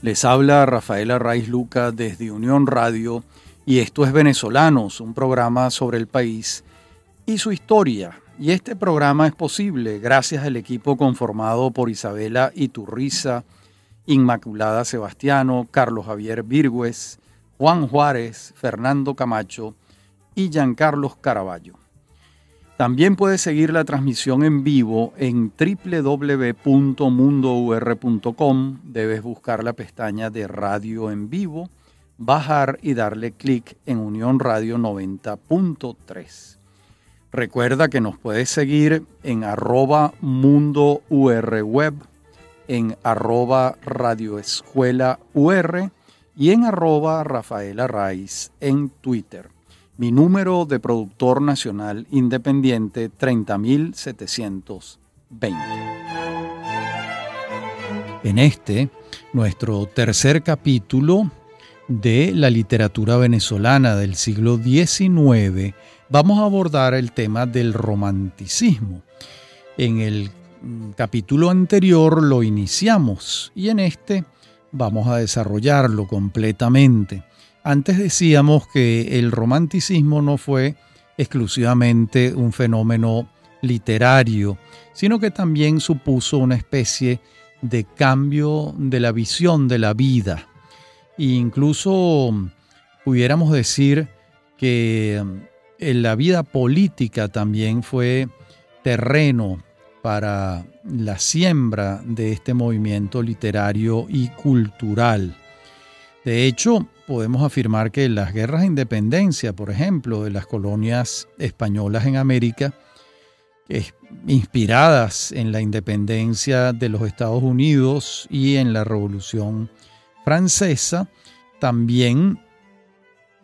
Les habla Rafaela Raiz Luca desde Unión Radio y esto es Venezolanos, un programa sobre el país y su historia. Y este programa es posible gracias al equipo conformado por Isabela Iturriza, Inmaculada Sebastiano, Carlos Javier Virgües, Juan Juárez, Fernando Camacho y Giancarlos Caraballo. También puedes seguir la transmisión en vivo en www.mundour.com. Debes buscar la pestaña de radio en vivo, bajar y darle clic en Unión Radio 90.3. Recuerda que nos puedes seguir en arroba mundo en arroba radioescuela ur y en arroba Rafaela en Twitter. Mi número de productor nacional independiente 30720. En este, nuestro tercer capítulo de la literatura venezolana del siglo XIX, vamos a abordar el tema del romanticismo. En el capítulo anterior lo iniciamos y en este vamos a desarrollarlo completamente. Antes decíamos que el romanticismo no fue exclusivamente un fenómeno literario, sino que también supuso una especie de cambio de la visión de la vida. Incluso pudiéramos decir que eh, la vida política también fue terreno para la siembra de este movimiento literario y cultural. De hecho, podemos afirmar que las guerras de independencia, por ejemplo, de las colonias españolas en América, inspiradas en la independencia de los Estados Unidos y en la Revolución Francesa, también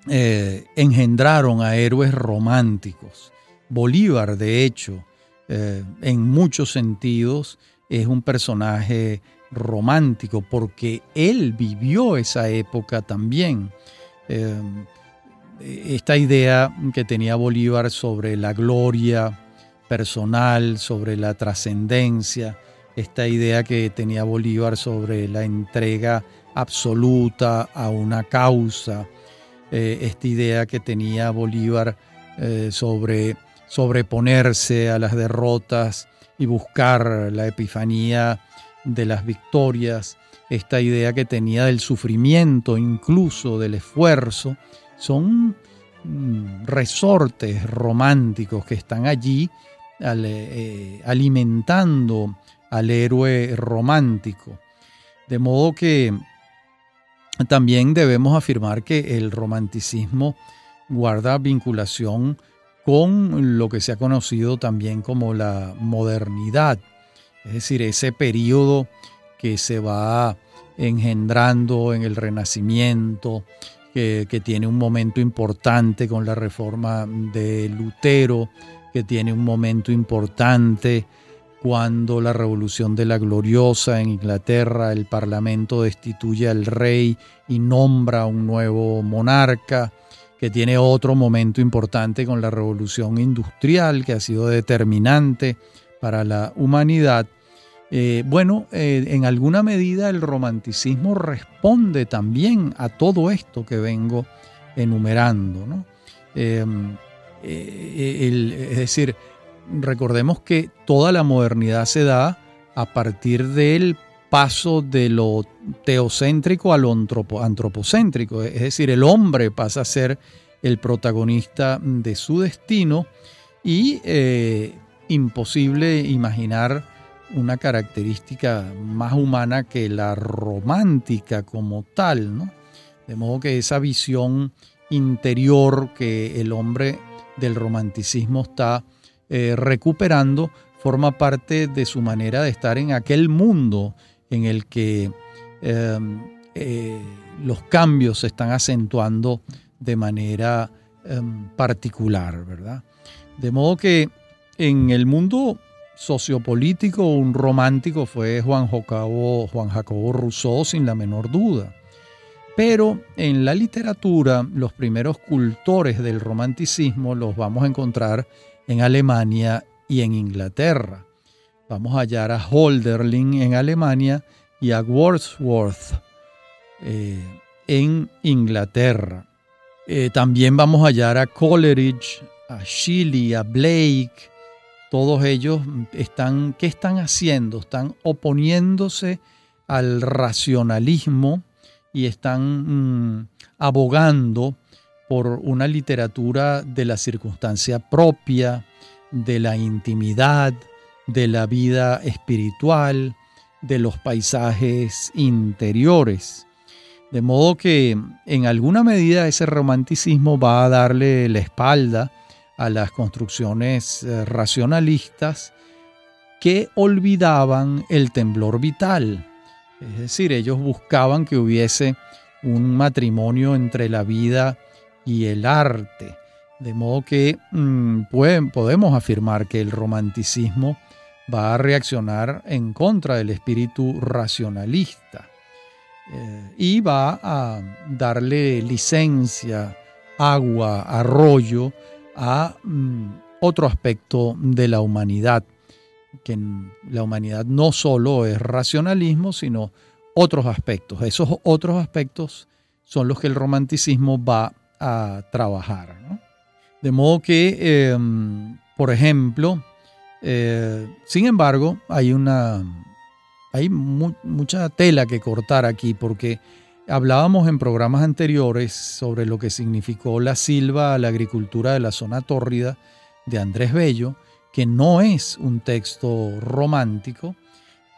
eh, engendraron a héroes románticos. Bolívar, de hecho, eh, en muchos sentidos, es un personaje romántico, porque él vivió esa época también. Eh, esta idea que tenía Bolívar sobre la gloria personal, sobre la trascendencia, esta idea que tenía Bolívar sobre la entrega absoluta a una causa, eh, esta idea que tenía Bolívar eh, sobre sobreponerse a las derrotas y buscar la epifanía de las victorias, esta idea que tenía del sufrimiento, incluso del esfuerzo, son mm, resortes románticos que están allí eh, alimentando al héroe romántico. De modo que también debemos afirmar que el romanticismo guarda vinculación con lo que se ha conocido también como la modernidad es decir, ese periodo que se va engendrando en el Renacimiento, que, tiene un momento importante con la reforma de Lutero, que tiene un momento importante cuando la Revolución de la Gloriosa en Inglaterra, el Parlamento destituye al rey y nombra un nuevo monarca, que tiene otro momento importante con la Revolución Industrial, que ha sido determinante para la humanidad, eh, bueno, eh, en alguna medida el romanticismo responde también a todo esto que vengo enumerando. ¿no? Em, eh, es decir, recordemos que toda la modernidad se da a partir del paso de lo teocéntrico a lo antropocéntrico, es decir, el hombre pasa a ser el protagonista de su destino y imposible imaginar una característica más humana que la romántica como tal, ¿no? De modo que esa visión interior que el hombre del romanticismo está eh, recuperando forma parte de su manera de estar en aquel mundo en el que em, eh, los cambios se están acentuando de manera em, particular, ¿verdad? De modo que en el mundo sociopolítico, un romántico fue Juan Jacobo, Juan Jacobo Rousseau, sin la menor duda. Pero en la literatura, los primeros cultores del romanticismo los vamos a encontrar en Alemania y en Inglaterra. Vamos a hallar a Holderlin en Alemania y a Wordsworth eh, en Inglaterra. Eh, también vamos a hallar a Coleridge, a Shelley, a Blake. Todos ellos están, ¿qué están haciendo? Están oponiéndose al racionalismo y están mm, abogando por una literatura de la circunstancia propia, de la intimidad, de la vida espiritual, de los paisajes interiores. De modo que en alguna medida ese romanticismo va a darle la espalda a las construcciones eh, racionalistas que olvidaban el temblor vital. Es decir, ellos buscaban que hubiese un matrimonio entre la vida y el arte. De modo que mm, podemos afirmar que el romanticismo va a reaccionar en contra del espíritu racionalista eh, y va a darle licencia, agua, arroyo a mm, otro aspecto de la humanidad, que la humanidad no solo es racionalismo, sino otros aspectos. Esos otros aspectos son los que el romanticismo va a trabajar. De modo que, em, por ejemplo, eh, sin embargo, hay una hay mucha tela que cortar aquí porque hablábamos en programas anteriores sobre lo que significó la silva a la agricultura de la zona tórrida de Andrés Bello, que no es un texto romántico,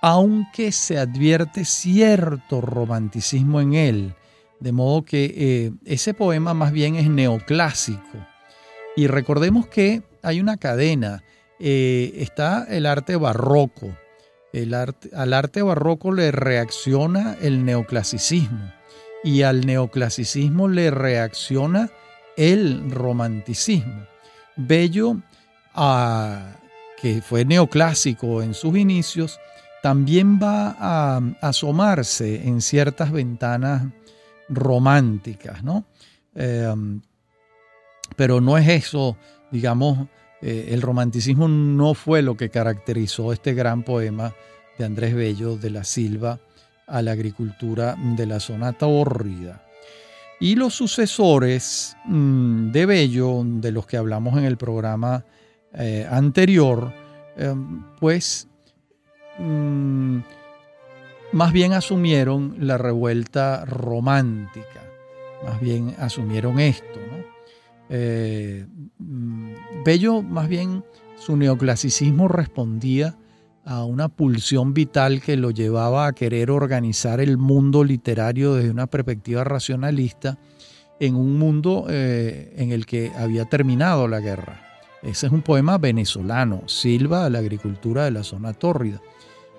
aunque se advierte cierto romanticismo en él, de modo que eh, ese poema más bien es neoclásico. Y recordemos que hay una cadena, eh, está el arte barroco, el arte, al arte barroco le reacciona el neoclasicismo y al neoclasicismo le reacciona el romanticismo. Bello, ah, que fue neoclásico en sus inicios, también va a asomarse en ciertas ventanas románticas, ¿no? Em, pero no es eso, digamos, eh, el romanticismo no fue lo que caracterizó este gran poema de Andrés Bello de la Silva a la agricultura de la zona tórrida. Y los sucesores mm, de Bello, de los que hablamos en el programa eh, anterior, em, pues mm, más bien asumieron la revuelta romántica, más bien asumieron esto. Eh, mm, Bello, más bien, su neoclasicismo respondía a una pulsión vital que lo llevaba a querer organizar el mundo literario desde una perspectiva racionalista en un mundo eh, en el que había terminado la guerra. Ese es un poema venezolano, Silva a la agricultura de la zona tórrida.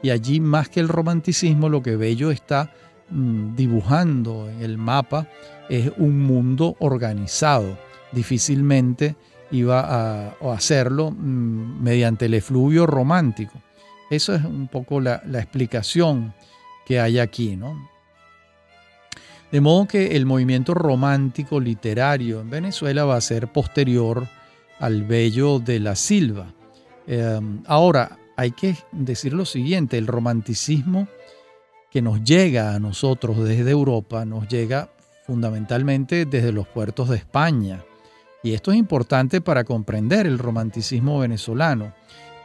Y allí, más que el romanticismo, lo que Bello está mm, dibujando en el mapa es un mundo organizado. Difícilmente iba a, hacerlo mm, mediante el efluvio romántico. Eso es un poco la, explicación que hay aquí, ¿no? De modo que el movimiento romántico literario en Venezuela va a ser posterior al Bello de la Silva. Eh, ahora, hay que decir lo siguiente, el romanticismo que nos llega a nosotros desde Europa nos llega fundamentalmente desde los puertos de España. Y esto es importante para comprender el romanticismo venezolano,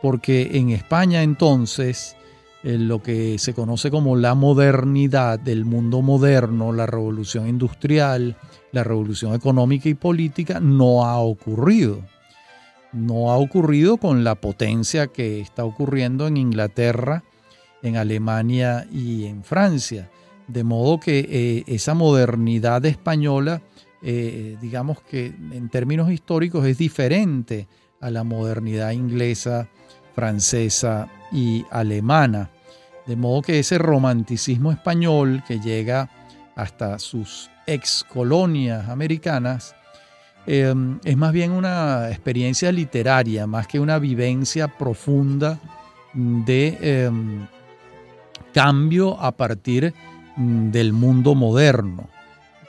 porque en España entonces eh, lo que se conoce como la modernidad del mundo moderno, la revolución industrial, la revolución económica y política, no ha ocurrido no ha ocurrido con la potencia que está ocurriendo en Inglaterra, en Alemania y en Francia. De modo que eh, esa modernidad española, eh, digamos que en términos históricos es diferente a la modernidad inglesa, francesa y alemana. De modo que ese romanticismo español que llega hasta sus ex colonias americanas, Em, es más bien una experiencia literaria, más que una vivencia profunda de em, cambio a partir mm, del mundo moderno.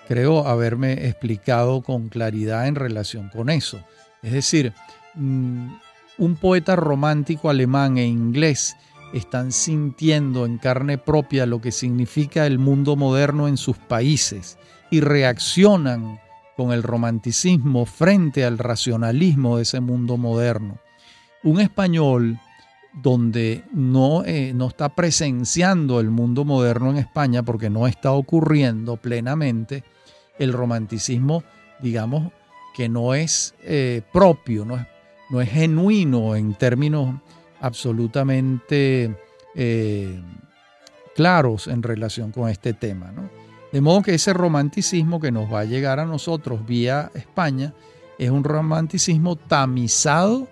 Creo haberme explicado con claridad en relación con eso. Es decir, un poeta romántico alemán e inglés están sintiendo en carne propia lo que significa el mundo moderno en sus países y reaccionan con el romanticismo frente al racionalismo de ese mundo moderno. Un español donde no, eh, no está presenciando el mundo moderno en España porque no está ocurriendo plenamente, el romanticismo, digamos, que no es eh, propio, no es, no es, genuino en términos absolutamente eh, claros en relación con este tema. De modo que ese romanticismo que nos va a llegar a nosotros vía España es un romanticismo tamizado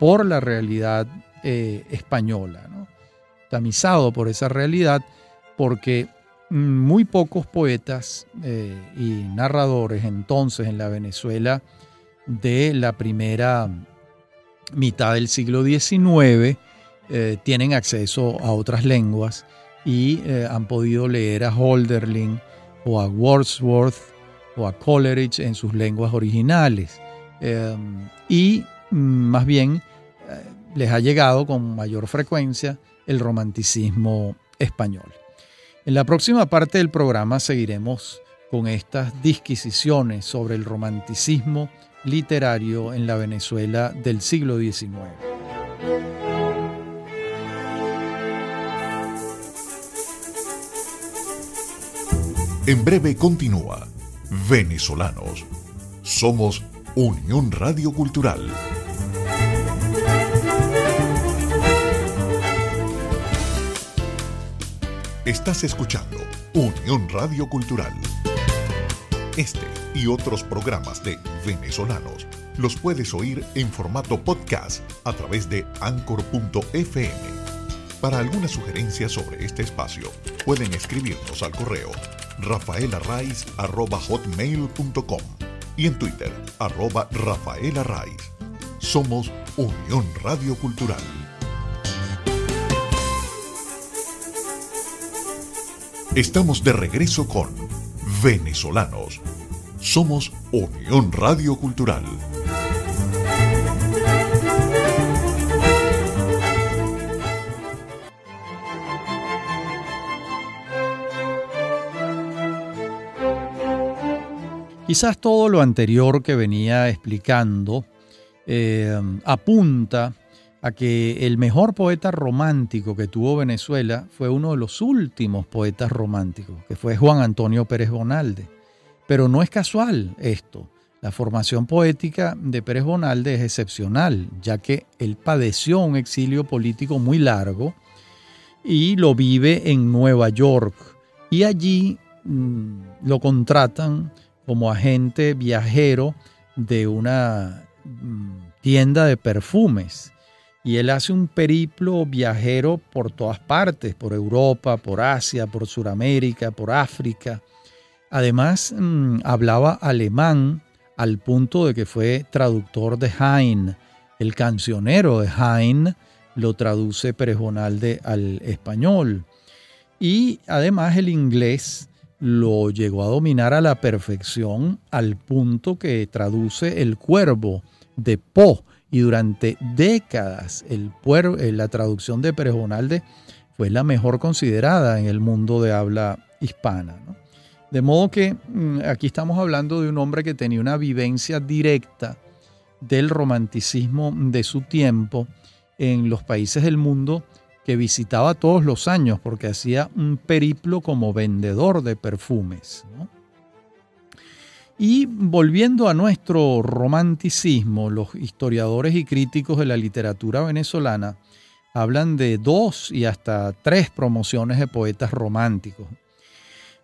por la realidad eh, española, tamizado por esa realidad porque muy pocos poetas eh, y narradores entonces en la Venezuela de la primera mitad del siglo XIX eh, tienen acceso a otras lenguas y eh, han podido leer a Holderlin o a Wordsworth o a Coleridge en sus lenguas originales. y mm, más bien les ha llegado con mayor frecuencia el romanticismo español. En la próxima parte del programa seguiremos con estas disquisiciones sobre el romanticismo literario en la Venezuela del siglo XIX. En breve continúa Venezolanos. Somos Unión Radio Cultural. Estás escuchando Unión Radio Cultural. Este y otros programas de venezolanos los puedes oír en formato podcast a través de anchor.fm. Para alguna sugerencia sobre este espacio, pueden escribirnos al correo rafaelarraiz.com y en Twitter, arroba Somos Unión Radio Cultural. Estamos de regreso con Venezolanos. Somos Unión Radio Cultural. Quizás todo lo anterior que venía explicando eh, apunta a que el mejor poeta romántico que tuvo Venezuela fue uno de los últimos poetas románticos, que fue Juan Antonio Pérez Bonalde. Pero no es casual esto. La formación poética de Pérez Bonalde es excepcional, ya que él padeció un exilio político muy largo y lo vive en Nueva York. Y allí mm, lo contratan como agente viajero de una mm, tienda de perfumes y él hace un periplo viajero por todas partes, por Europa, por Asia, por Sudamérica, por África. Además, mm, hablaba alemán al punto de que fue traductor de Heine. El cancionero de Heine lo traduce Perejonalde al español. Y además el inglés lo llegó a dominar a la perfección al punto que traduce el cuervo de Poe y durante décadas el eh, la traducción de Pérez Bonalde fue la mejor considerada en el mundo de habla hispana. De modo que mm, aquí estamos hablando de un hombre que tenía una vivencia directa del romanticismo de su tiempo en los países del mundo que visitaba todos los años porque hacía un periplo como vendedor de perfumes. Y volviendo a nuestro romanticismo, los historiadores y críticos de la literatura venezolana hablan de dos y hasta tres promociones de poetas románticos.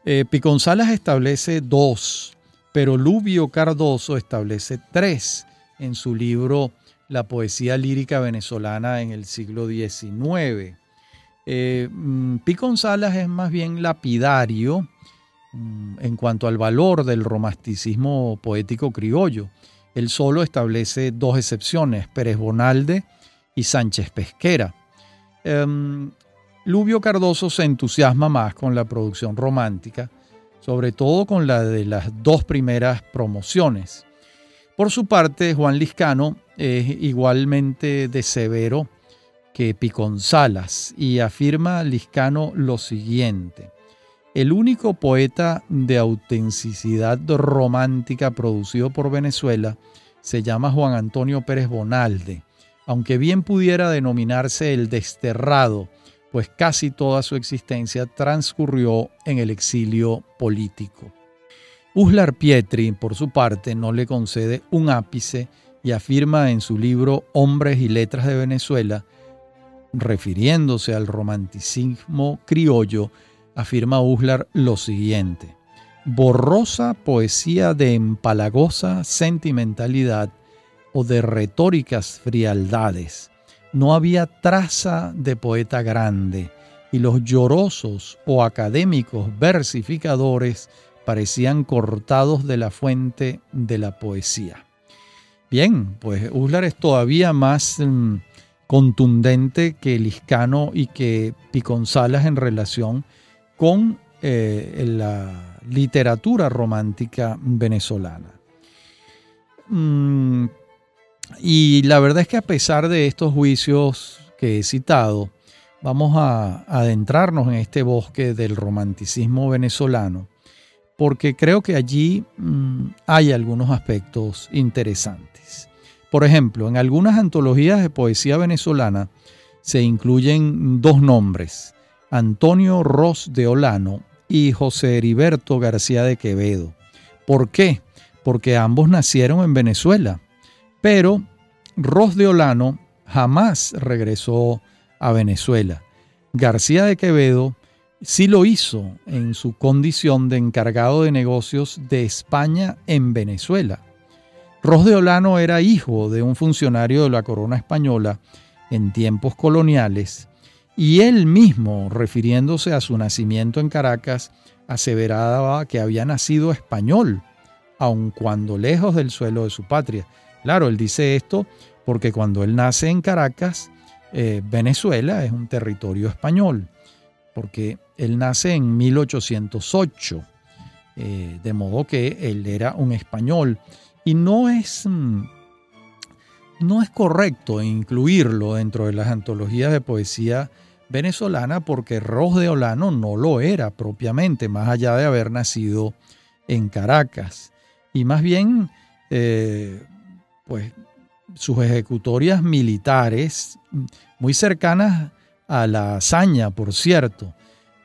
Eh, Piconzalas establece dos, pero Lubio Cardoso establece tres en su libro La poesía lírica venezolana en el siglo XIX. Eh, mm, Piconzalas es más bien lapidario, Mm, en cuanto al valor del romanticismo poético criollo. Él solo establece dos excepciones, Pérez Bonalde y Sánchez Pesquera. Em, Lubio Cardoso se entusiasma más con la producción romántica, sobre todo con la de las dos primeras promociones. Por su parte, Juan Liscano es igualmente de severo que Piconzalas y afirma Liscano lo siguiente. El único poeta de autenticidad romántica producido por Venezuela se llama Juan Antonio Pérez Bonalde, aunque bien pudiera denominarse el desterrado, pues casi toda su existencia transcurrió en el exilio político. Uslar Pietri, por su parte, no le concede un ápice y afirma en su libro Hombres y Letras de Venezuela, refiriéndose al romanticismo criollo, afirma Uslar lo siguiente. Borrosa poesía de empalagosa sentimentalidad o de retóricas frialdades. No había traza de poeta grande y los llorosos o académicos versificadores parecían cortados de la fuente de la poesía. Bien, pues Uslar es todavía más mm, contundente que Liscano y que Piconzalas en relación con eh, la literatura romántica venezolana. Mm, y la verdad es que a pesar de estos juicios que he citado, vamos a adentrarnos en este bosque del romanticismo venezolano, porque creo que allí mm, hay algunos aspectos interesantes. Por ejemplo, en algunas antologías de poesía venezolana se incluyen dos nombres, Antonio Ros de Olano y José Heriberto García de Quevedo. ¿Por qué? Porque ambos nacieron en Venezuela, pero Ros de Olano jamás regresó a Venezuela. García de Quevedo sí lo hizo en su condición de encargado de negocios de España en Venezuela. Ros de Olano era hijo de un funcionario de la corona española en tiempos coloniales y él mismo, refiriéndose a su nacimiento en Caracas, aseveraba que había nacido español, aun cuando lejos del suelo de su patria. Claro, él dice esto porque cuando él nace en Caracas, eh, Venezuela es un territorio español, porque él nace en 1808, eh, de modo que él era un español. Y no es, mm, no es correcto incluirlo dentro de las antologías de poesía venezolana porque Ros de Olano no lo era propiamente, más allá de haber nacido en Caracas. Y más bien, eh, pues sus ejecutorias militares, muy cercanas a la hazaña, por cierto,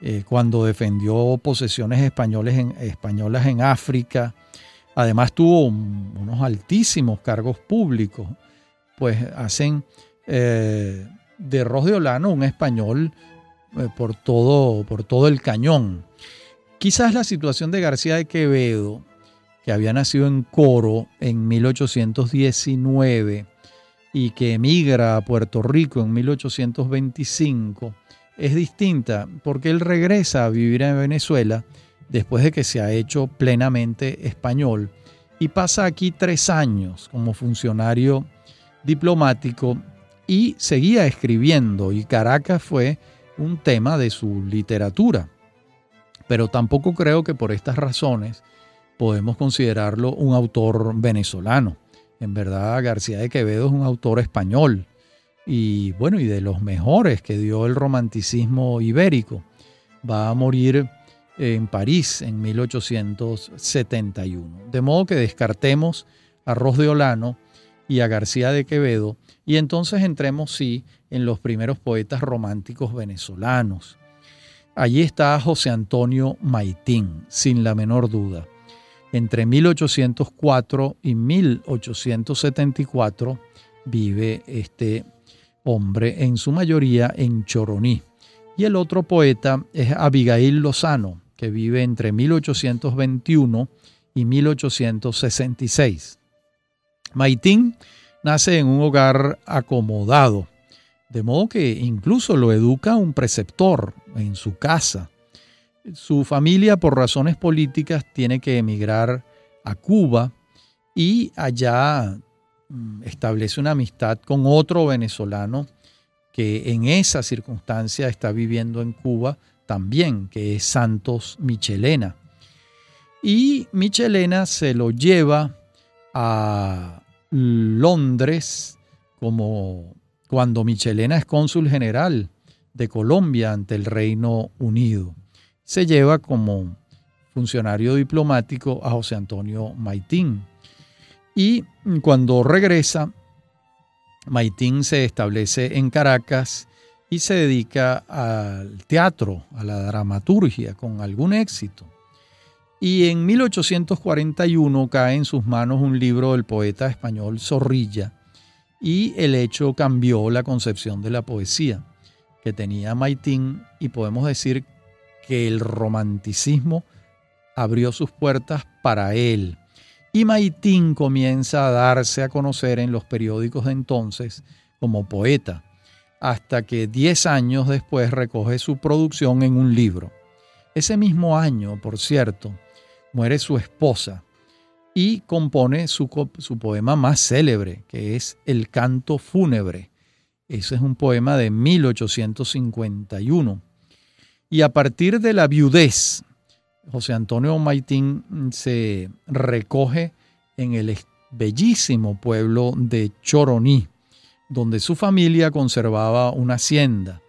eh, cuando defendió posesiones españoles españolas en África. Además tuvo unos altísimos cargos públicos, pues hacen eh, de Ros de Olano, un español eh, por, todo, por todo el cañón. Quizás la situación de García de Quevedo, que había nacido en Coro en 1819 y que emigra a Puerto Rico en 1825, es distinta porque él regresa a vivir en Venezuela después de que se ha hecho plenamente español y pasa aquí tres años como funcionario diplomático y seguía escribiendo y Caracas fue un tema de su literatura. Pero tampoco creo que por estas razones podemos considerarlo un autor venezolano. En verdad, García de Quevedo es un autor español y bueno, y de los mejores que dio el romanticismo ibérico. Va a morir en París en 1871. De modo que descartemos a Ros de Olano y a García de Quevedo y entonces entremos, sí, en los primeros poetas románticos venezolanos. Allí está José Antonio Maitín, sin la menor duda. Entre 1804 y 1874 vive este hombre, en su mayoría en Choroní. Y el otro poeta es Abigail Lozano, que vive entre 1821 y 1866. Maitín nace en un hogar acomodado, de modo que incluso lo educa un preceptor en su casa. Su familia, por razones políticas, tiene que emigrar a Cuba y allá mm, establece una amistad con otro venezolano que en esa circunstancia está viviendo en Cuba también, que es Santos Michelena. Y Michelena se lo lleva a Londres como cuando Michelena es cónsul general de Colombia ante el Reino Unido. Se lleva como funcionario diplomático a José Antonio Maitín. Y cuando regresa, Maitín se establece en Caracas y se dedica al teatro, a la dramaturgia, con algún éxito. Y en 1841 cae en sus manos un libro del poeta español Zorrilla, y el hecho cambió la concepción de la poesía que tenía Maitín y podemos decir que el romanticismo abrió sus puertas para él. Y Maitín comienza a darse a conocer en los periódicos de entonces como poeta, hasta que diez años después recoge su producción en un libro. Ese mismo año, por cierto, muere su esposa y compone su, su poema más célebre, que es El canto fúnebre. Ese es un poema de 1851. Y a partir de la viudez, José Antonio Maitín se recoge en el bellísimo pueblo de Choroní, donde su familia conservaba una hacienda.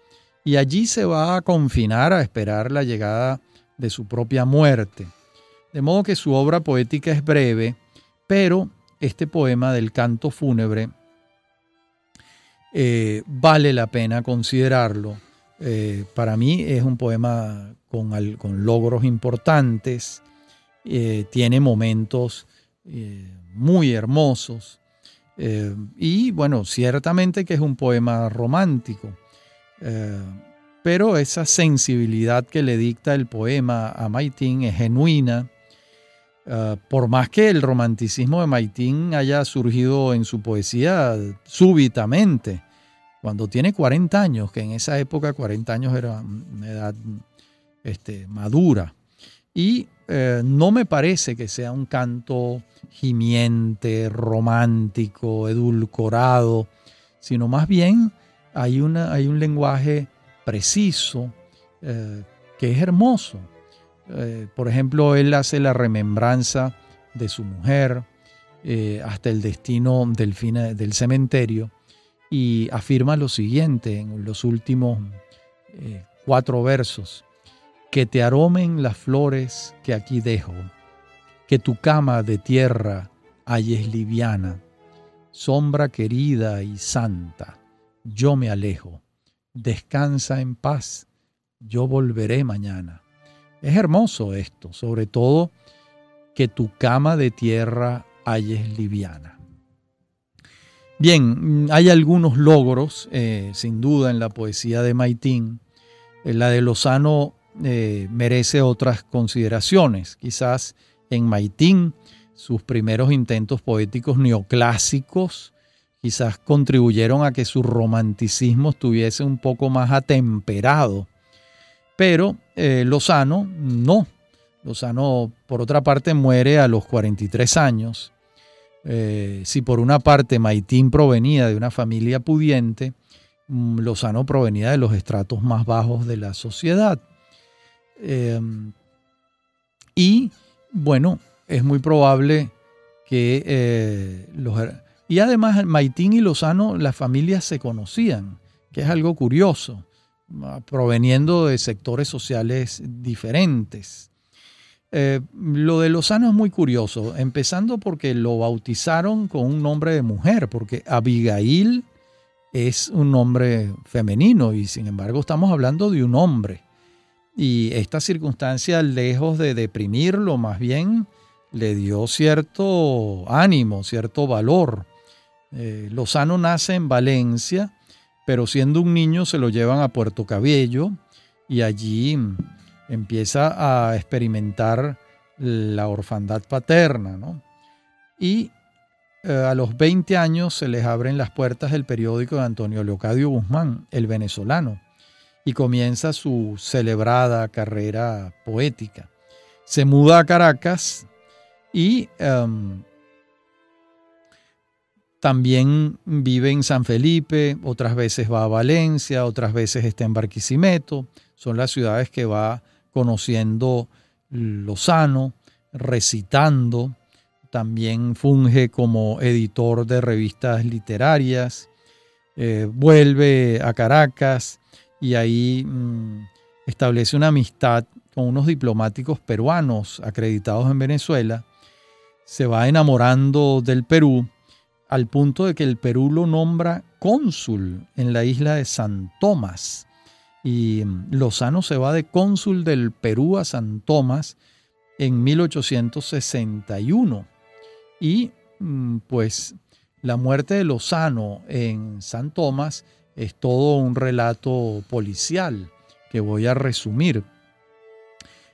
Y allí se va a confinar a esperar la llegada de su propia muerte. De modo que su obra poética es breve, pero este poema del canto fúnebre eh, vale la pena considerarlo. Eh, para mí es un poema con, logros importantes, eh, tiene momentos muy hermosos y bueno, ciertamente que es un poema romántico pero esa sensibilidad que le dicta el poema a Maitín es genuina por más que el romanticismo de Maitín haya surgido en su poesía súbitamente, cuando tiene 40 años, que en esa época 40 años era una edad este, madura, y eh, no me parece que sea un canto gimiente, romántico, edulcorado, sino más bien hay, una, hay un lenguaje preciso eh, que es hermoso. Eh, por ejemplo, él hace la remembranza de su mujer hasta el destino del, del cementerio y afirma lo siguiente en los últimos eh, cuatro versos, que te aromen las flores que aquí dejo, que tu cama de tierra halles liviana, sombra querida y santa, yo me alejo, descansa en paz, yo volveré mañana. Es hermoso esto, sobre todo que tu cama de tierra halles liviana. Bien, hay algunos logros, eh, sin duda, en la poesía de Maitín. Eh, la de Lozano eh, merece otras consideraciones. Quizás en Maitín sus primeros intentos poéticos neoclásicos quizás contribuyeron a que su romanticismo estuviese un poco más atemperado pero Lozano no. Lozano, por otra parte, muere a los 43 años. Eh, si por una parte Maitín provenía de una familia pudiente, mm, Lozano provenía de los estratos más bajos de la sociedad. Eh, y bueno, es muy probable que los... Y además Maitín y Lozano, las familias se conocían, que es algo curioso proveniendo de sectores sociales diferentes. Eh, lo de Lozano es muy curioso, empezando porque lo bautizaron con un nombre de mujer, porque Abigail es un nombre femenino y sin embargo estamos hablando de un hombre. Y esta circunstancia, lejos de deprimirlo, más bien le dio cierto ánimo, cierto valor. Eh, Lozano nace en Valencia pero siendo un niño se lo llevan a Puerto Cabello y allí empieza a experimentar la orfandad paterna. ¿no? Y eh, a los 20 años se les abren las puertas del periódico de Antonio Leocadio Guzmán, el venezolano, y comienza su celebrada carrera poética. Se muda a Caracas y em, también vive en San Felipe, otras veces va a Valencia, otras veces está en Barquisimeto. Son las ciudades que va conociendo Lozano, recitando. También funge como editor de revistas literarias. eh, vuelve a Caracas y ahí mm, establece una amistad con unos diplomáticos peruanos acreditados en Venezuela. Se va enamorando del Perú al punto de que el Perú lo nombra cónsul en la isla de San Tomás. Y mm, Lozano se va de cónsul del Perú a San Tomás en 1861. Y mm, pues la muerte de Lozano en San Tomás es todo un relato policial que voy a resumir.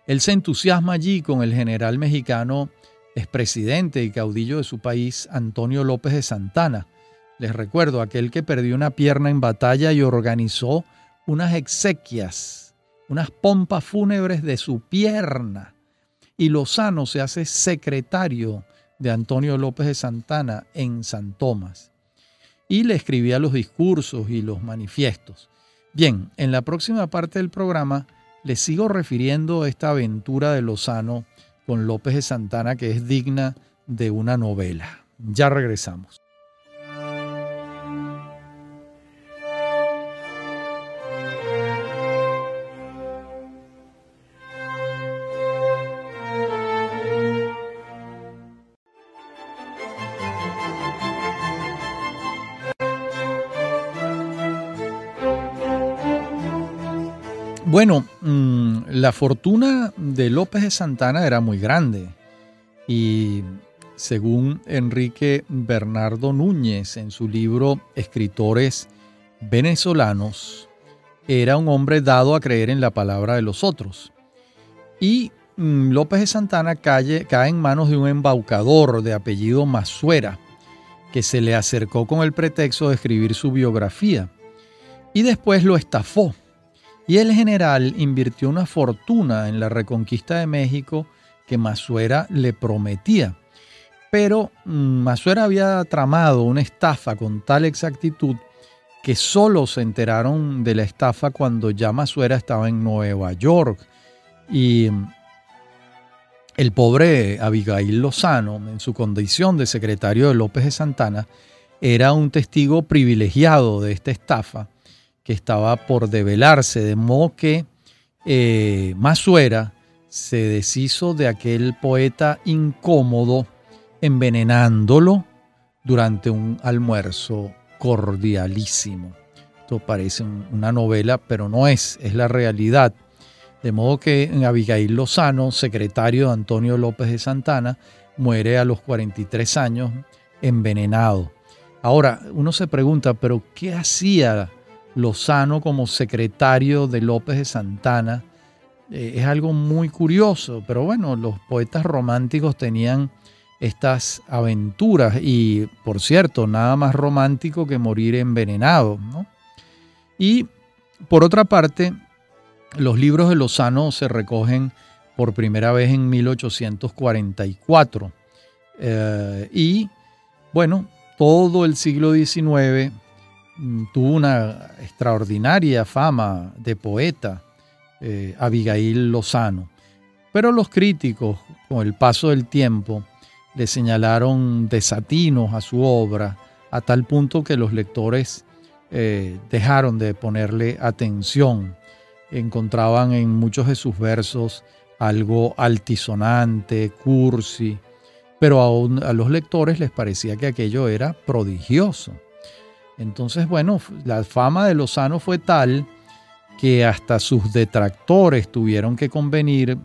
Él se entusiasma allí con el general mexicano expresidente y caudillo de su país, Antonio López de Santana. Les recuerdo, aquel que perdió una pierna en batalla y organizó unas exequias, unas pompas fúnebres de su pierna. Y Lozano se hace secretario de Antonio López de Santana en San Tomás. Y le escribía los discursos y los manifiestos. Bien, en la próxima parte del programa les sigo refiriendo esta aventura de Lozano con López de Santana que es digna de una novela. Ya regresamos. Bueno, mm, la fortuna de López de Santana era muy grande y según Enrique Bernardo Núñez en su libro Escritores venezolanos, era un hombre dado a creer en la palabra de los otros. Y mm, López de Santana cae, cae en manos de un embaucador de apellido Masuera, que se le acercó con el pretexto de escribir su biografía y después lo estafó y el general invirtió una fortuna en la reconquista de México que Masuera le prometía. Pero mm, Masuera había tramado una estafa con tal exactitud que solo se enteraron de la estafa cuando ya Masuera estaba en Nueva York. Y mm, el pobre Abigail Lozano, en su condición de secretario de López de Santana, era un testigo privilegiado de esta estafa que estaba por develarse, de modo que eh, Masuera se deshizo de aquel poeta incómodo, envenenándolo durante un almuerzo cordialísimo. Esto parece una novela, pero no es, es la realidad. De modo que Abigail Lozano, secretario de Antonio López de Santana, muere a los 43 años envenenado. Ahora, uno se pregunta, pero ¿qué hacía Lozano como secretario de López de Santana. Eh, es algo muy curioso, pero bueno, los poetas románticos tenían estas aventuras y, por cierto, nada más romántico que morir envenenado. Y, por otra parte, los libros de Lozano se recogen por primera vez en 1844. Eh, y, bueno, todo el siglo XIX tuvo una extraordinaria fama de poeta, eh, Abigail Lozano. Pero los críticos, con el paso del tiempo, le señalaron desatinos a su obra, a tal punto que los lectores eh, dejaron de ponerle atención. Encontraban en muchos de sus versos algo altisonante, cursi, pero a los lectores les parecía que aquello era prodigioso. Entonces, bueno, la fama de Lozano fue tal que hasta sus detractores tuvieron que convenir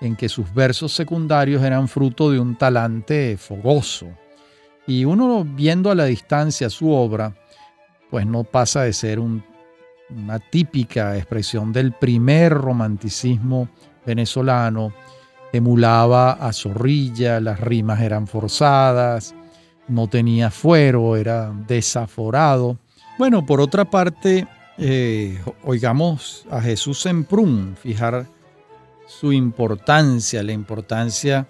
en que sus versos secundarios eran fruto de un talante fogoso. Y uno viendo a la distancia su obra, pues no pasa de ser una típica expresión del primer romanticismo venezolano. Emulaba a Zorrilla, las rimas eran forzadas, no tenía fuero, era desaforado. Bueno, por otra parte, eh, oigamos a Jesús Semprún, fijar su importancia, la importancia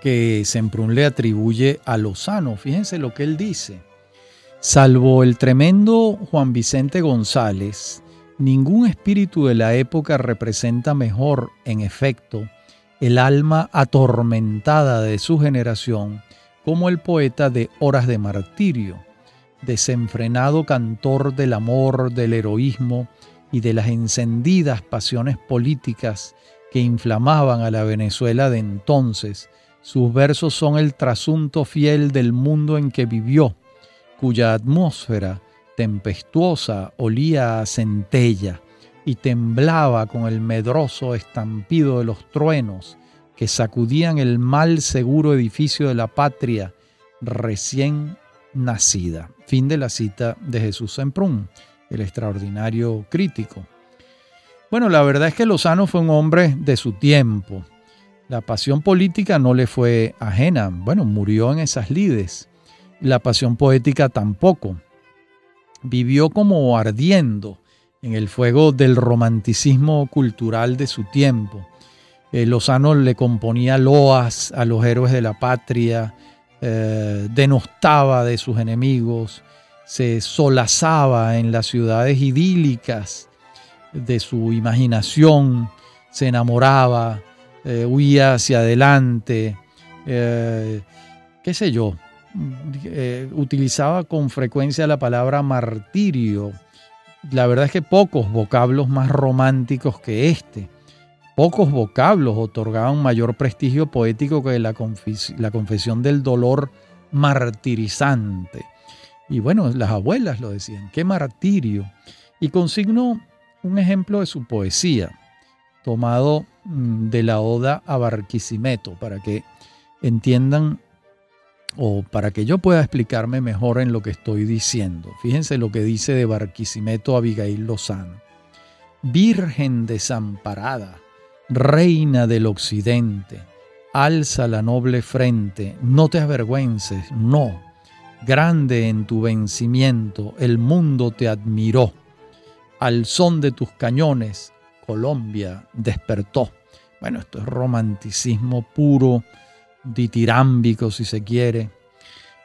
que Semprún le atribuye a Lozano. Fíjense lo que él dice. Salvo el tremendo Juan Vicente González, ningún espíritu de la época representa mejor, en efecto, el alma atormentada de su generación como el poeta de Horas de Martirio, desenfrenado cantor del amor, del heroísmo y de las encendidas pasiones políticas que inflamaban a la Venezuela de entonces, sus versos son el trasunto fiel del mundo en que vivió, cuya atmósfera tempestuosa olía a centella y temblaba con el medroso estampido de los truenos que sacudían el mal seguro edificio de la patria recién nacida. Fin de la cita de Jesús Semprún, el extraordinario crítico. Bueno, la verdad es que Lozano fue un hombre de su tiempo. La pasión política no le fue ajena. Bueno, murió en esas lides. La pasión poética tampoco. Vivió como ardiendo en el fuego del romanticismo cultural de su tiempo. Eh, Lozano le componía loas a los héroes de la patria, eh, denostaba de sus enemigos, se solazaba en las ciudades idílicas de su imaginación, se enamoraba, eh, huía hacia adelante, qué sé yo, utilizaba con frecuencia la palabra martirio. La verdad es que pocos vocablos más románticos que este. Pocos vocablos otorgaban mayor prestigio poético que la, confesión del dolor martirizante. Y bueno, las abuelas lo decían, qué martirio. Y consigno un ejemplo de su poesía, tomado mm, de la Oda a Barquisimeto, para que entiendan o para que yo pueda explicarme mejor en lo que estoy diciendo. Fíjense lo que dice de Barquisimeto Abigail Lozano. Virgen desamparada, Reina del Occidente, alza la noble frente, no te avergüences, no. Grande en tu vencimiento, el mundo te admiró. Al son de tus cañones, Colombia despertó. Bueno, esto es romanticismo puro, ditirámbico si se quiere.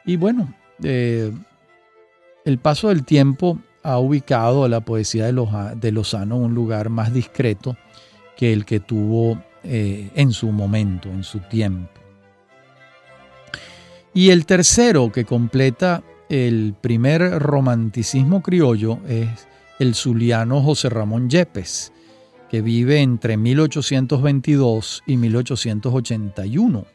Y bueno, eh, el paso del tiempo ha ubicado a la poesía de Lozano en un lugar más discreto que el que tuvo eh, en su momento, en su tiempo. Y el tercero que completa el primer romanticismo criollo es el zuliano José Ramón Yepes, que vive entre 1822 y 1881.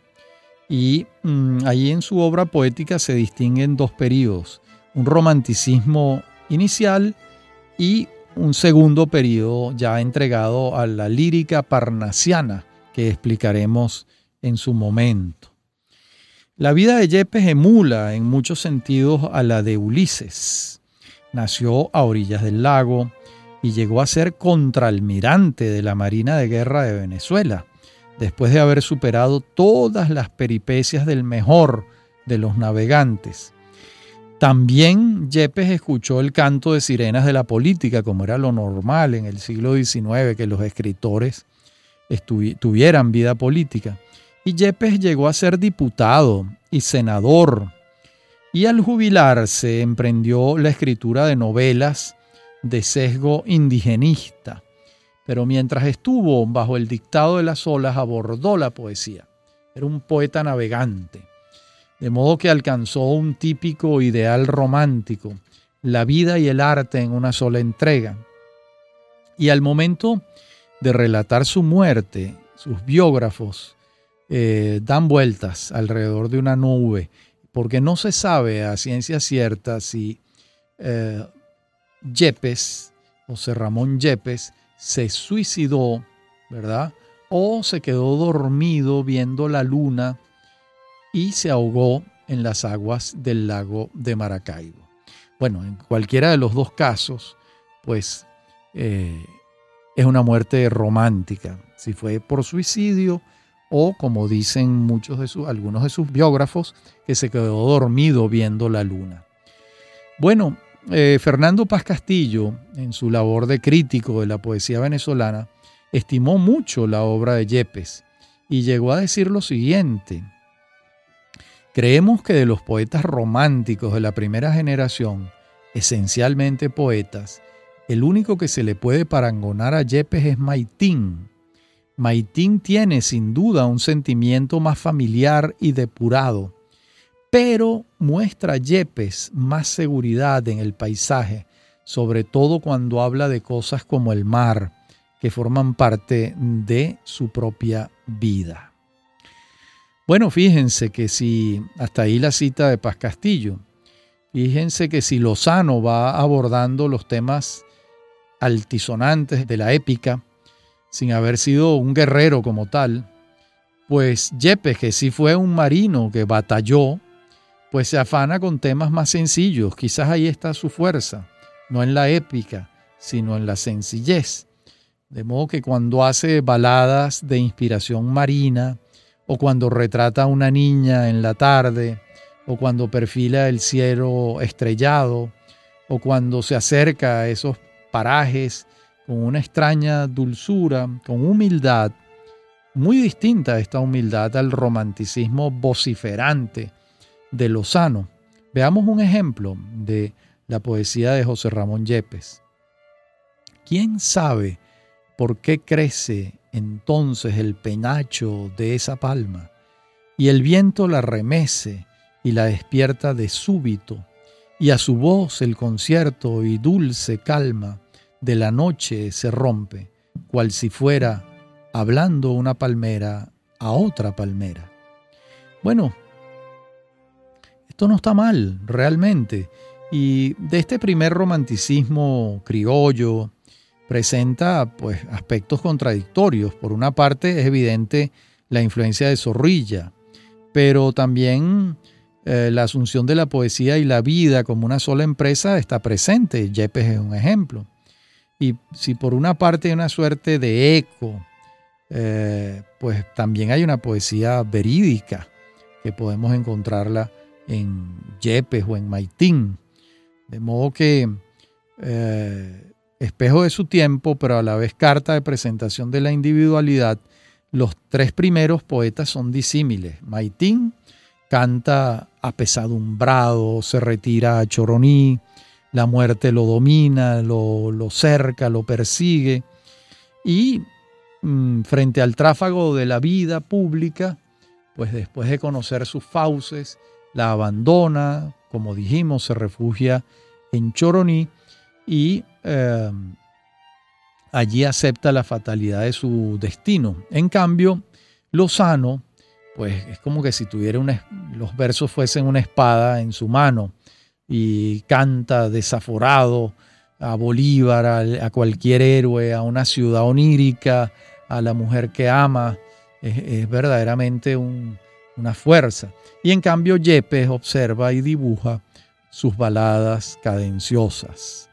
Y mm, ahí en su obra poética se distinguen dos periodos, un romanticismo inicial y un segundo periodo ya entregado a la lírica parnasiana que explicaremos en su momento. La vida de Yepes emula en muchos sentidos a la de Ulises. Nació a orillas del lago y llegó a ser contraalmirante de la Marina de Guerra de Venezuela, después de haber superado todas las peripecias del mejor de los navegantes también Yepes escuchó el canto de sirenas de la política, como era lo normal en el siglo XIX, que los escritores tuvieran vida política. Y Yepes llegó a ser diputado y senador. Y al jubilarse emprendió la escritura de novelas de sesgo indigenista. Pero mientras estuvo bajo el dictado de las olas abordó la poesía. Era un poeta navegante de modo que alcanzó un típico ideal romántico, la vida y el arte en una sola entrega. Y al momento de relatar su muerte, sus biógrafos eh, dan vueltas alrededor de una nube, porque no se sabe a ciencia cierta si eh, Yepes, José Ramón Yepes, se suicidó, ¿verdad? O se quedó dormido viendo la luna y se ahogó en las aguas del lago de Maracaibo. Bueno, en cualquiera de los dos casos, pues eh, es una muerte romántica, si fue por suicidio o como dicen muchos de sus, algunos de sus biógrafos, que se quedó dormido viendo la luna. Bueno, eh, Fernando Paz Castillo, en su labor de crítico de la poesía venezolana, estimó mucho la obra de Yepes y llegó a decir lo siguiente, Creemos que de los poetas románticos de la primera generación, esencialmente poetas, el único que se le puede parangonar a Yepes es Maitín. Maitín tiene sin duda un sentimiento más familiar y depurado, pero muestra Yepes más seguridad en el paisaje, sobre todo cuando habla de cosas como el mar, que forman parte de su propia vida. Bueno, fíjense que si, hasta ahí la cita de Paz Castillo, fíjense que si Lozano va abordando los temas altisonantes de la épica, sin haber sido un guerrero como tal, pues Yepes, que sí fue un marino que batalló, pues se afana con temas más sencillos. Quizás ahí está su fuerza, no en la épica, sino en la sencillez. De modo que cuando hace baladas de inspiración marina, o cuando retrata a una niña en la tarde, o cuando perfila el cielo estrellado, o cuando se acerca a esos parajes con una extraña dulzura, con humildad, muy distinta esta humildad al romanticismo vociferante de Lozano. Veamos un ejemplo de la poesía de José Ramón Yepes. ¿Quién sabe por qué crece entonces el penacho de esa palma? Y el viento la remece y la despierta de súbito, y a su voz el concierto y dulce calma de la noche se rompe, cual si fuera hablando una palmera a otra palmera. Bueno, esto no está mal, realmente. Y de este primer romanticismo criollo presenta pues aspectos contradictorios. Por una parte es evidente la influencia de Zorrilla, pero también eh, la asunción de la poesía y la vida como una sola empresa está presente. Yepes es un ejemplo. Y si por una parte hay una suerte de eco, eh, pues también hay una poesía verídica que podemos encontrarla en Yepes o en Maitín. De modo que eh, espejo de su tiempo, pero a la vez carta de presentación de la individualidad, los tres primeros poetas son disímiles. Maitín canta apesadumbrado, se retira a Choroní, la muerte lo domina, lo, lo cerca, lo persigue. Y mm, frente al tráfago de la vida pública, pues después de conocer sus fauces, la abandona, como dijimos, se refugia en Choroní y em, allí acepta la fatalidad de su destino. En cambio, Lozano, pues es como que si tuviera los versos fuesen una espada en su mano y canta desaforado a Bolívar, a, cualquier héroe, a una ciudad onírica, a la mujer que ama. Es, verdaderamente una fuerza. Y en cambio Yepes observa y dibuja sus baladas cadenciosas.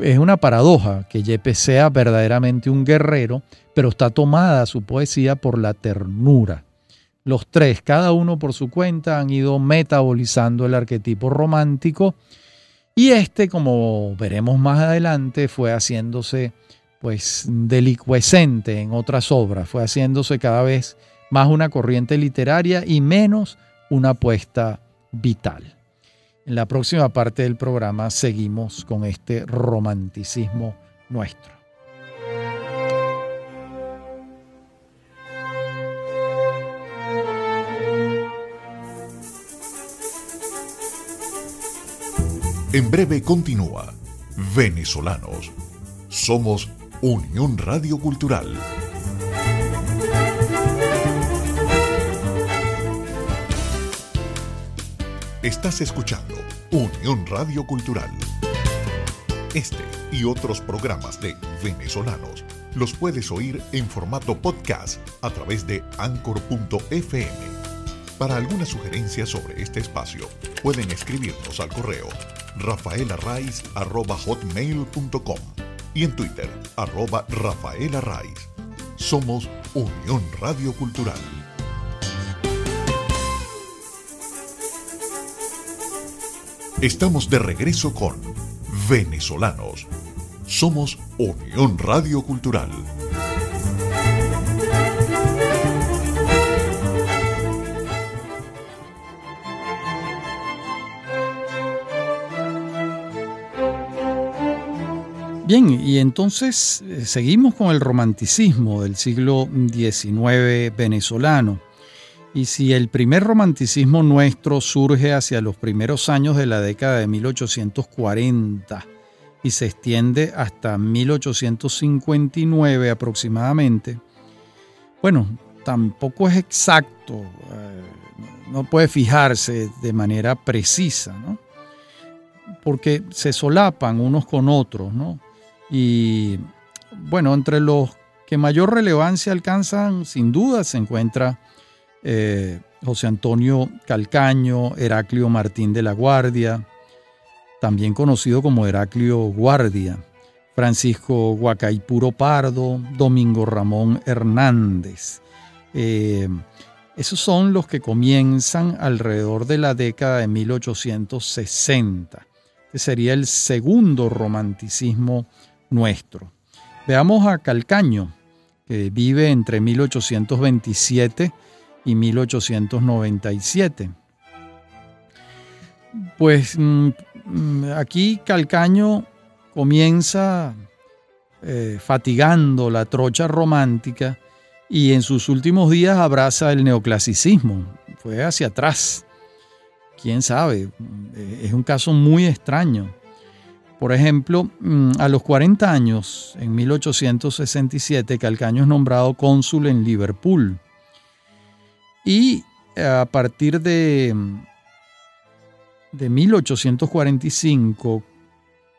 Es una paradoja que Yepes sea verdaderamente un guerrero, pero está tomada su poesía por la ternura. Los tres, cada uno por su cuenta, han ido metabolizando el arquetipo romántico y este, como veremos más adelante, fue haciéndose pues delicuescente en otras obras, fue haciéndose cada vez más una corriente literaria y menos una apuesta vital. En la próxima parte del programa seguimos con este romanticismo nuestro. En breve continúa Venezolanos. Somos Unión Radio Cultural. Estás escuchando Unión Radio Cultural. Este y otros programas de venezolanos los puedes oír en formato podcast a través de anchor.fm. Para alguna sugerencia sobre este espacio, pueden escribirnos al correo rafaelarraiz.com y en Twitter, arroba rafaelarraiz. Somos Unión Radio Cultural. Estamos de regreso con Venezolanos. Somos Unión Radio Cultural. Bien, y entonces eh, seguimos con el romanticismo del siglo XIX venezolano. Y si el primer romanticismo nuestro surge hacia los primeros años de la década de 1840 y se extiende hasta 1859 aproximadamente, bueno, tampoco es exacto, eh, no puede fijarse de manera precisa, ¿no? porque se solapan unos con otros, ¿no? Y bueno, entre los que mayor relevancia alcanzan, sin duda, se encuentra eh, José Antonio Calcaño, Heraclio Martín de la Guardia, también conocido como Heraclio Guardia, Francisco Guacaipuro Pardo, Domingo Ramón Hernández. Eh, esos son los que comienzan alrededor de la década de 1860 que sería el segundo romanticismo nuestro. Veamos a Calcaño, que vive entre 1827 y 1897. Pues mm, mm, aquí Calcaño comienza eh, fatigando la trocha romántica y en sus últimos días abraza el neoclasicismo. Fue hacia atrás quién sabe, eh, es un caso muy extraño. Por ejemplo, mm, a los 40 años, en 1867, Calcaño es nombrado cónsul en Liverpool. Y a partir de, de 1845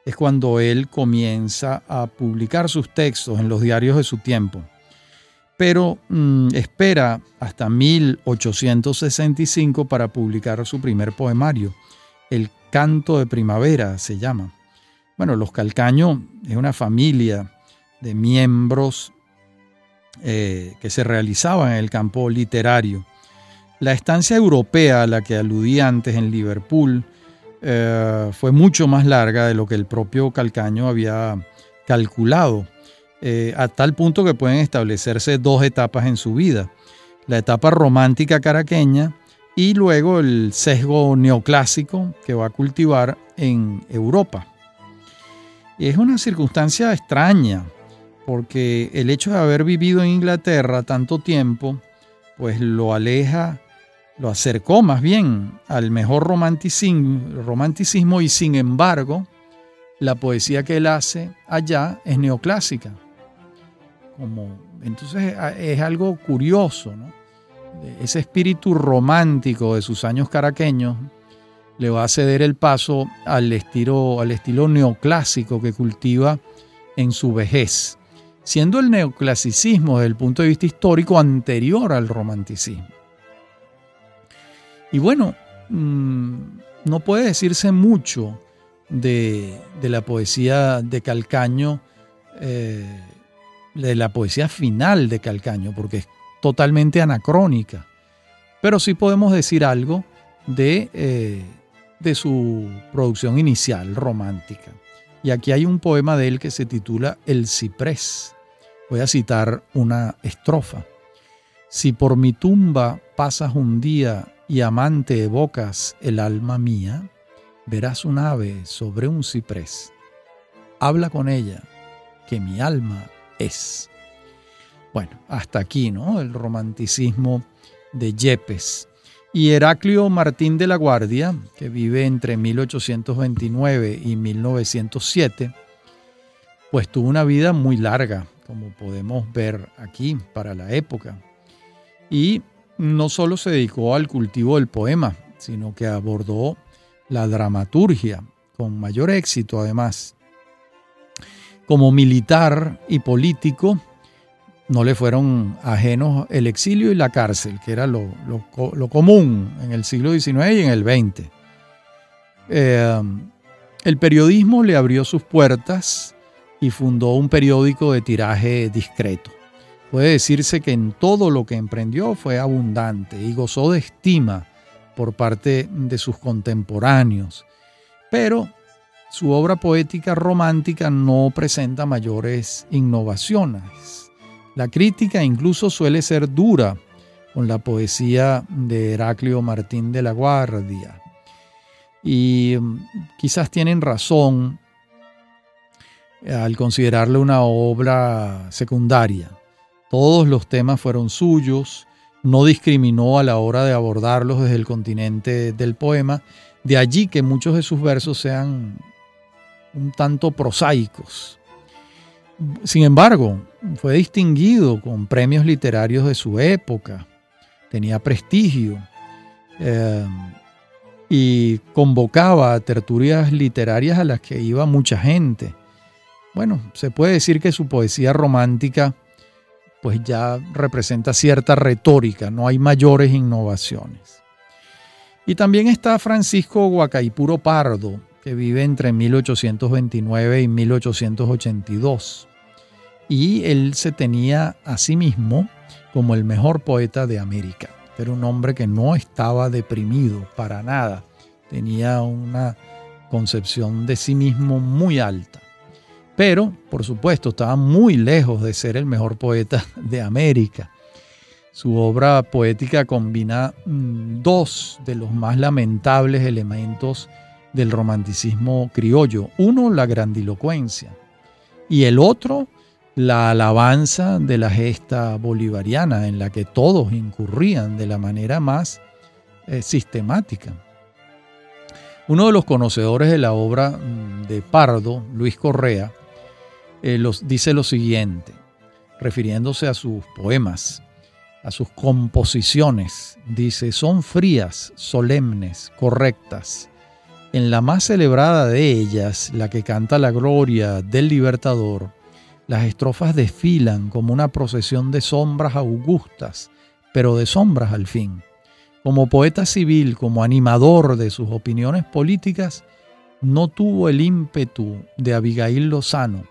es cuando él comienza a publicar sus textos en los diarios de su tiempo pero mm, espera hasta 1865 para publicar su primer poemario. El Canto de Primavera se llama. Bueno, los Calcaño es una familia de miembros eh, que se realizaban en el campo literario. La estancia europea a la que aludí antes en Liverpool eh, fue mucho más larga de lo que el propio Calcaño había calculado. Eh, a tal punto que pueden establecerse dos etapas en su vida. La etapa romántica caraqueña y luego el sesgo neoclásico que va a cultivar en Europa. Es una circunstancia extraña, porque el hecho de haber vivido en Inglaterra tanto tiempo, pues lo aleja, lo acercó más bien al mejor romanticismo, y sin embargo, la poesía que él hace allá es neoclásica entonces es algo curioso, Ese espíritu romántico de sus años caraqueños le va a ceder el paso al estilo, al estilo neoclásico que cultiva en su vejez, siendo el neoclasicismo desde el punto de vista histórico anterior al romanticismo. Y bueno, mm, no puede decirse mucho de, la poesía de Calcaño eh, de la poesía final de Calcaño, porque es totalmente anacrónica. Pero sí podemos decir algo de, eh, de su producción inicial romántica. Y aquí hay un poema de él que se titula El ciprés. Voy a citar una estrofa. Si por mi tumba pasas un día y amante evocas el alma mía, verás un ave sobre un ciprés. Habla con ella, que mi alma es. Bueno, hasta aquí, ¿no? El romanticismo de Yepes. Y Heraclio Martín de la Guardia, que vive entre 1829 y 1907, pues tuvo una vida muy larga, como podemos ver aquí para la época. Y no solo se dedicó al cultivo del poema, sino que abordó la dramaturgia, con mayor éxito además. Como militar y político, no le fueron ajenos el exilio y la cárcel, que era lo, común en el siglo XIX y en el XX. Eh, el periodismo le abrió sus puertas y fundó un periódico de tiraje discreto. Puede decirse que en todo lo que emprendió fue abundante y gozó de estima por parte de sus contemporáneos, pero su obra poética romántica no presenta mayores innovaciones. La crítica incluso suele ser dura con la poesía de Heraclio Martín de la Guardia. Y mm, quizás tienen razón al considerarle una obra secundaria. Todos los temas fueron suyos no discriminó a la hora de abordarlos desde el continente del poema, de allí que muchos de sus versos sean un tanto prosaicos. Sin embargo, fue distinguido con premios literarios de su época, tenía prestigio eh, y convocaba a tertulias literarias a las que iba mucha gente. Bueno, se puede decir que su poesía romántica pues ya representa cierta retórica, no hay mayores innovaciones. Y también está Francisco Guacaipuro Pardo, que vive entre 1829 y 1882. Y él se tenía a sí mismo como el mejor poeta de América. Era un hombre que no estaba deprimido para nada. Tenía una concepción de sí mismo muy alta. Pero, por supuesto, estaba muy lejos de ser el mejor poeta de América. Su obra poética combina mm, dos de los más lamentables elementos del romanticismo criollo. Uno, la grandilocuencia. Y el otro, la alabanza de la gesta bolivariana, en la que todos incurrían de la manera más eh, sistemática. Uno de los conocedores de la obra mm, de Pardo, Luis Correa, eh, los, dice lo siguiente, refiriéndose a sus poemas, a sus composiciones. Dice, son frías, solemnes, correctas. En la más celebrada de ellas, la que canta la gloria del libertador, las estrofas desfilan como una procesión de sombras augustas, pero de sombras al fin. Como poeta civil, como animador de sus opiniones políticas, no tuvo el ímpetu de Abigail Lozano,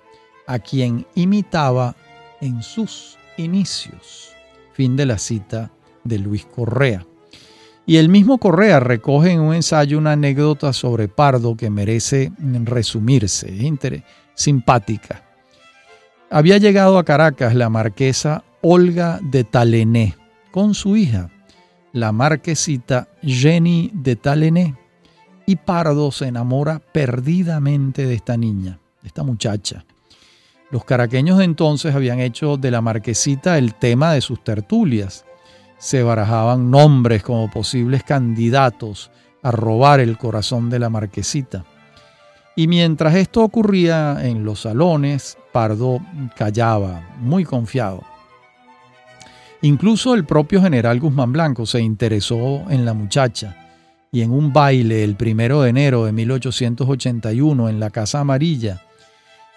a quien imitaba en sus inicios. Fin de la cita de Luis Correa. Y el mismo Correa recoge en un ensayo una anécdota sobre Pardo que merece resumirse, simpática. Había llegado a Caracas la marquesa Olga de Talené con su hija, la marquesita Jenny de Talené, y Pardo se enamora perdidamente de esta niña, de esta muchacha. Los caraqueños de entonces habían hecho de la marquesita el tema de sus tertulias. Se barajaban nombres como posibles candidatos a robar el corazón de la marquesita. Y mientras esto ocurría en los salones, Pardo callaba, muy confiado. Incluso el propio general Guzmán Blanco se interesó en la muchacha y en un baile el primero de enero de 1881 en la Casa Amarilla,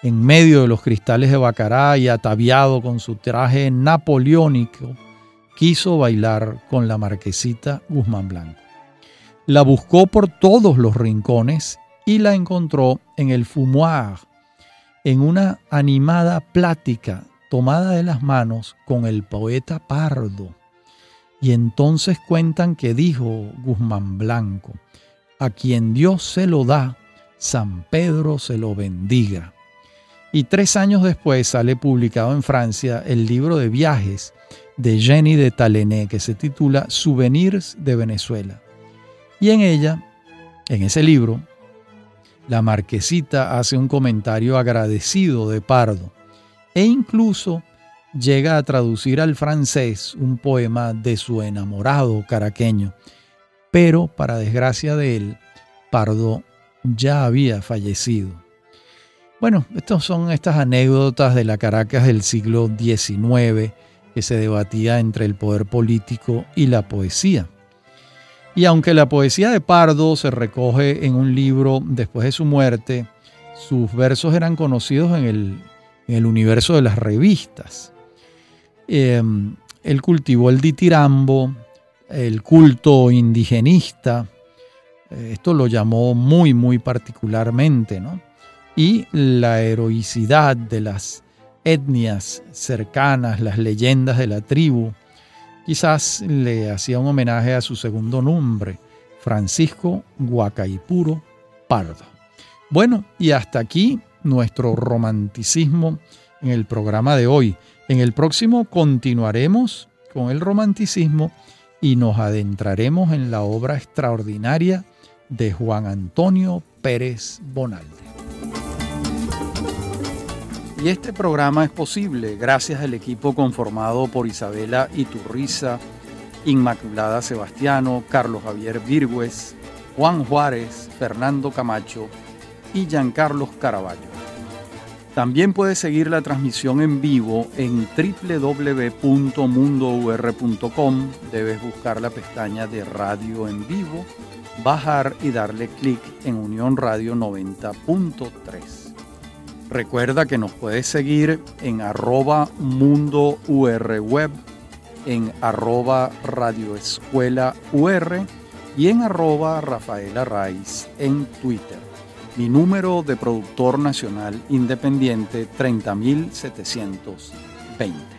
en medio de los cristales de Bacará y ataviado con su traje napoleónico, quiso bailar con la marquesita Guzmán Blanco. La buscó por todos los rincones y la encontró en el fumoir, en una animada plática tomada de las manos con el poeta Pardo. Y entonces cuentan que dijo Guzmán Blanco, a quien Dios se lo da, San Pedro se lo bendiga. Y tres años después sale publicado en Francia el libro de viajes de Jenny de Talené que se titula Souvenirs de Venezuela. Y en ella, en ese libro, la marquesita hace un comentario agradecido de Pardo e incluso llega a traducir al francés un poema de su enamorado caraqueño. Pero, para desgracia de él, Pardo ya había fallecido. Bueno, estas son estas anécdotas de la Caracas del siglo XIX que se debatía entre el poder político y la poesía. Y aunque la poesía de Pardo se recoge en un libro después de su muerte, sus versos eran conocidos en el, universo de las revistas. Em, él cultivó el ditirambo, el culto indigenista, eh, esto lo llamó muy, muy particularmente, ¿no? Y la heroicidad de las etnias cercanas, las leyendas de la tribu. Quizás le hacía un homenaje a su segundo nombre, Francisco Guacaipuro Pardo. Bueno, y hasta aquí nuestro romanticismo en el programa de hoy. En el próximo continuaremos con el romanticismo y nos adentraremos en la obra extraordinaria de Juan Antonio Pérez Bonalde. Y este programa es posible gracias al equipo conformado por Isabela Iturriza, Inmaculada Sebastiano, Carlos Javier Virgües, Juan Juárez, Fernando Camacho y Giancarlos Caraballo. También puedes seguir la transmisión en vivo en www.mundour.com. Debes buscar la pestaña de radio en vivo, bajar y darle clic en Unión Radio 90.3. Recuerda que nos puedes seguir en arroba mundo web, en arroba radioescuela UR y en arroba Rafaela Raiz en Twitter. Mi número de productor nacional independiente 30720.